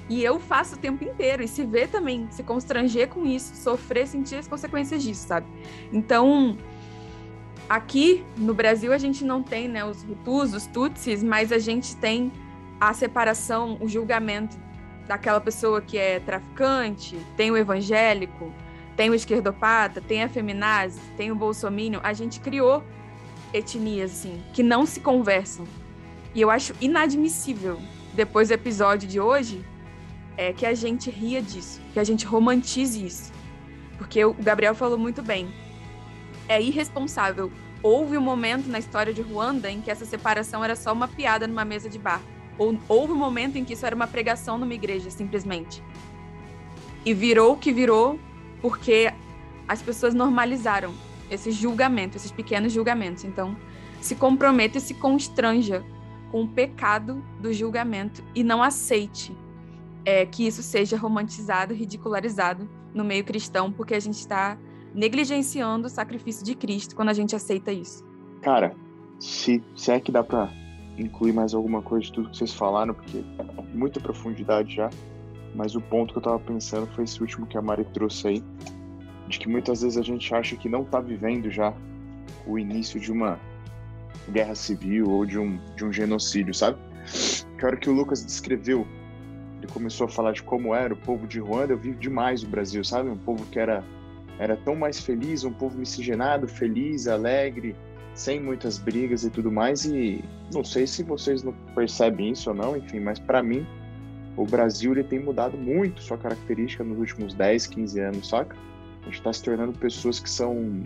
E eu faço o tempo inteiro. E se vê também, se constranger com isso, sofrer, sentir as consequências disso, sabe? Então, aqui no Brasil a gente não tem né, os Hutus, os Tutsis, mas a gente tem a separação, o julgamento daquela pessoa que é traficante, tem o evangélico, tem o esquerdopata, tem a feminazi, tem o bolsominion. A gente criou etnias, assim, que não se conversam. E eu acho inadmissível, depois do episódio de hoje, é que a gente ria disso, que a gente romantize isso. Porque o Gabriel falou muito bem. É irresponsável. Houve um momento na história de Ruanda em que essa separação era só uma piada numa mesa de bar. Ou houve um momento em que isso era uma pregação numa igreja, simplesmente. E virou o que virou porque as pessoas normalizaram esse julgamento, esses pequenos julgamentos. Então, se comprometa e se constranja com o pecado do julgamento e não aceite é, que isso seja romantizado, ridicularizado no meio cristão, porque a gente está negligenciando o sacrifício de Cristo quando a gente aceita isso. Cara, se, se é que dá para incluir mais alguma coisa de tudo que vocês falaram, porque muita profundidade já, mas o ponto que eu tava pensando foi esse último que a Mari trouxe aí, de que muitas vezes a gente acha que não tá vivendo já o início de uma guerra civil ou de um, de um genocídio, sabe? Que hora que o Lucas descreveu ele começou a falar de como era o povo de Ruanda, eu vi demais o Brasil, sabe? Um povo que era, era tão mais feliz, um povo miscigenado, feliz, alegre, sem muitas brigas e tudo mais. E não sei se vocês não percebem isso ou não, enfim, mas para mim, o Brasil ele tem mudado muito sua característica nos últimos 10, 15 anos, saca? A gente está se tornando pessoas que são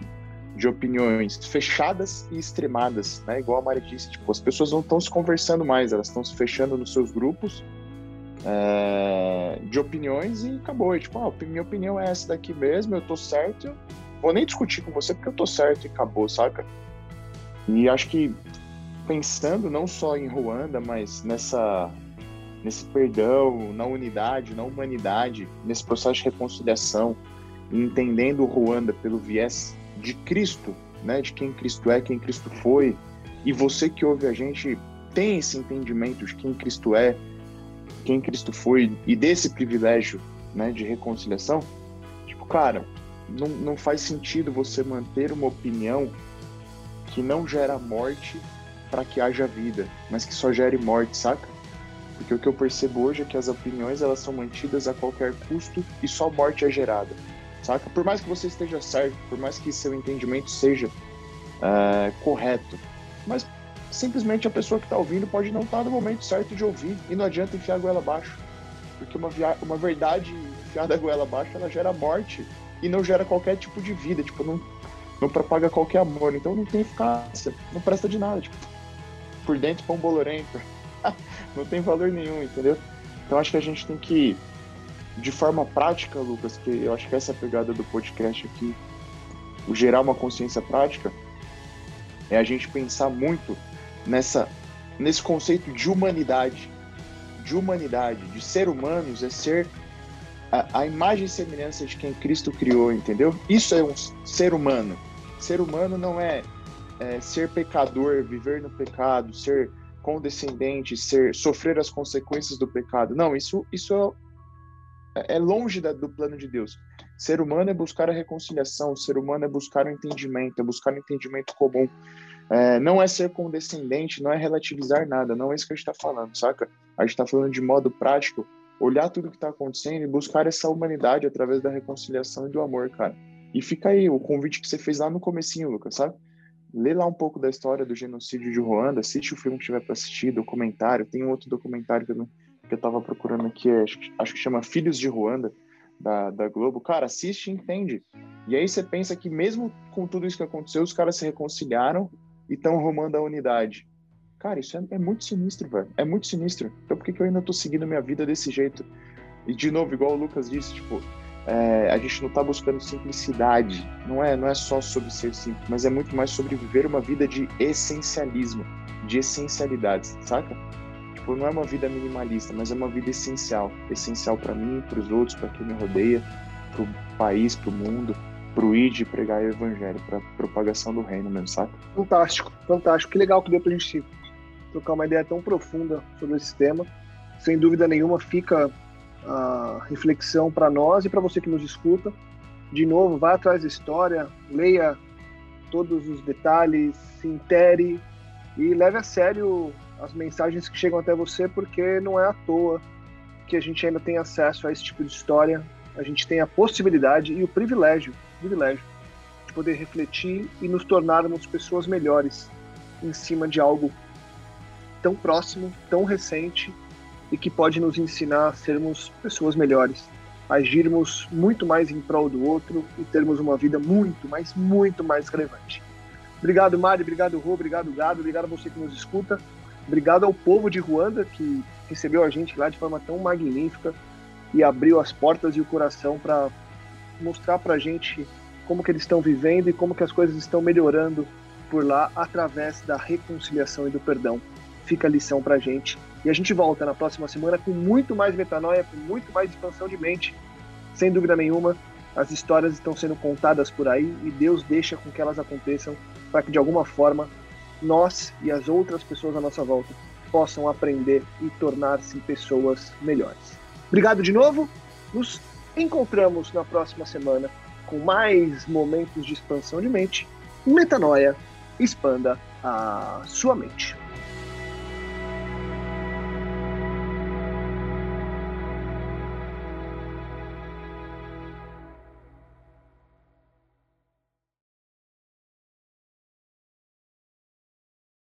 de opiniões fechadas e extremadas, né? Igual a Mari disse, tipo, as pessoas não estão se conversando mais, elas estão se fechando nos seus grupos é, de opiniões e acabou. E, tipo, ah, minha opinião é essa daqui mesmo, eu tô certo, vou nem discutir com você porque eu tô certo e acabou, saca? E acho que pensando não só em Ruanda, mas nessa nesse perdão, na unidade, na humanidade, nesse processo de reconciliação, entendendo Ruanda pelo viés de Cristo, né, de quem Cristo é, quem Cristo foi, e você que ouve a gente tem esse entendimento de quem Cristo é, quem Cristo foi e desse privilégio né, de reconciliação, tipo, cara, não, não faz sentido você manter uma opinião que não gera morte para que haja vida, mas que só gere morte, saca? Porque o que eu percebo hoje é que as opiniões elas são mantidas a qualquer custo e só morte é gerada, saca? Por mais que você esteja certo, por mais que seu entendimento seja uh, correto, mas simplesmente a pessoa que está ouvindo pode não estar tá no momento certo de ouvir e não adianta enfiar a goela abaixo. Porque uma, uma verdade enfiada a goela abaixo, ela gera morte e não gera qualquer tipo de vida, tipo, não, não propaga qualquer amor. Então não tem eficácia, não presta de nada, tipo, por dentro pão bolorento. não tem valor nenhum, entendeu? Então acho que a gente tem que, de forma prática, Lucas, que eu acho que essa é a pegada do podcast aqui, o gerar uma consciência prática, é a gente pensar muito nessa nesse conceito de humanidade, de humanidade, de ser humanos é ser a, a, imagem e semelhança de quem Cristo criou, entendeu? Isso é um ser humano. Ser humano não é, é ser pecador, viver no pecado, ser condescendente, ser sofrer as consequências do pecado. Não, isso isso é, é longe da, do plano de Deus. Ser humano é buscar a reconciliação, ser humano é buscar o entendimento, é buscar o entendimento comum. É, não é ser condescendente, não é relativizar nada, não é isso que a gente está falando, saca? A gente está falando de modo prático, olhar tudo que está acontecendo e buscar essa humanidade através da reconciliação e do amor, cara. E fica aí o convite que você fez lá no comecinho, Lucas, sabe? Lê lá um pouco da história do genocídio de Ruanda, assiste o filme que tiver para assistir, documentário. Tem um outro documentário que eu, que eu tava procurando aqui, acho, acho que chama Filhos de Ruanda, da, da Globo. Cara, assiste e entende. E aí você pensa que mesmo com tudo isso que aconteceu, os caras se reconciliaram e estão arrumando a unidade. Cara, isso é, é, muito sinistro, velho. É muito sinistro. Então por que, que eu ainda tô seguindo minha vida desse jeito? E de novo, igual o Lucas disse, tipo, é, a gente não tá buscando simplicidade. Não é, não é só sobre ser simples, mas é muito mais sobre viver uma vida de essencialismo, de essencialidades, saca? Tipo, não é uma vida minimalista, mas é uma vida essencial. Essencial para mim, para os outros, para quem me rodeia, para o país, para o mundo, para o ID pregar o evangelho, para propagação do reino mesmo, sabe? Fantástico, fantástico. Que legal que deu para a gente trocar uma ideia tão profunda sobre esse tema. Sem dúvida nenhuma, fica a reflexão para nós e para você que nos escuta. De novo, vá atrás da história, leia todos os detalhes, se intere e leve a sério as mensagens que chegam até você, porque não é à toa que a gente ainda tem acesso a esse tipo de história. A gente tem a possibilidade e o privilégio, privilégio de poder refletir e nos tornarmos pessoas melhores em cima de algo tão próximo, tão recente e que pode nos ensinar a sermos pessoas melhores, agirmos muito mais em prol do outro e termos uma vida muito, mas muito mais relevante. Obrigado, Mari, obrigado, Rô, obrigado, Gado, obrigado a você que nos escuta, obrigado ao povo de Ruanda que recebeu a gente lá de forma tão magnífica e abriu as portas e o coração para mostrar para a gente como que eles estão vivendo e como que as coisas estão melhorando por lá através da reconciliação e do perdão. Fica a lição para a gente e a gente volta na próxima semana com muito mais metanoia, com muito mais expansão de mente. Sem dúvida nenhuma, as histórias estão sendo contadas por aí e Deus deixa com que elas aconteçam para que de alguma forma nós e as outras pessoas à nossa volta possam aprender e tornar-se pessoas melhores. Obrigado de novo. Nos encontramos na próxima semana com mais momentos de expansão de mente. Metanoia, expanda a sua mente.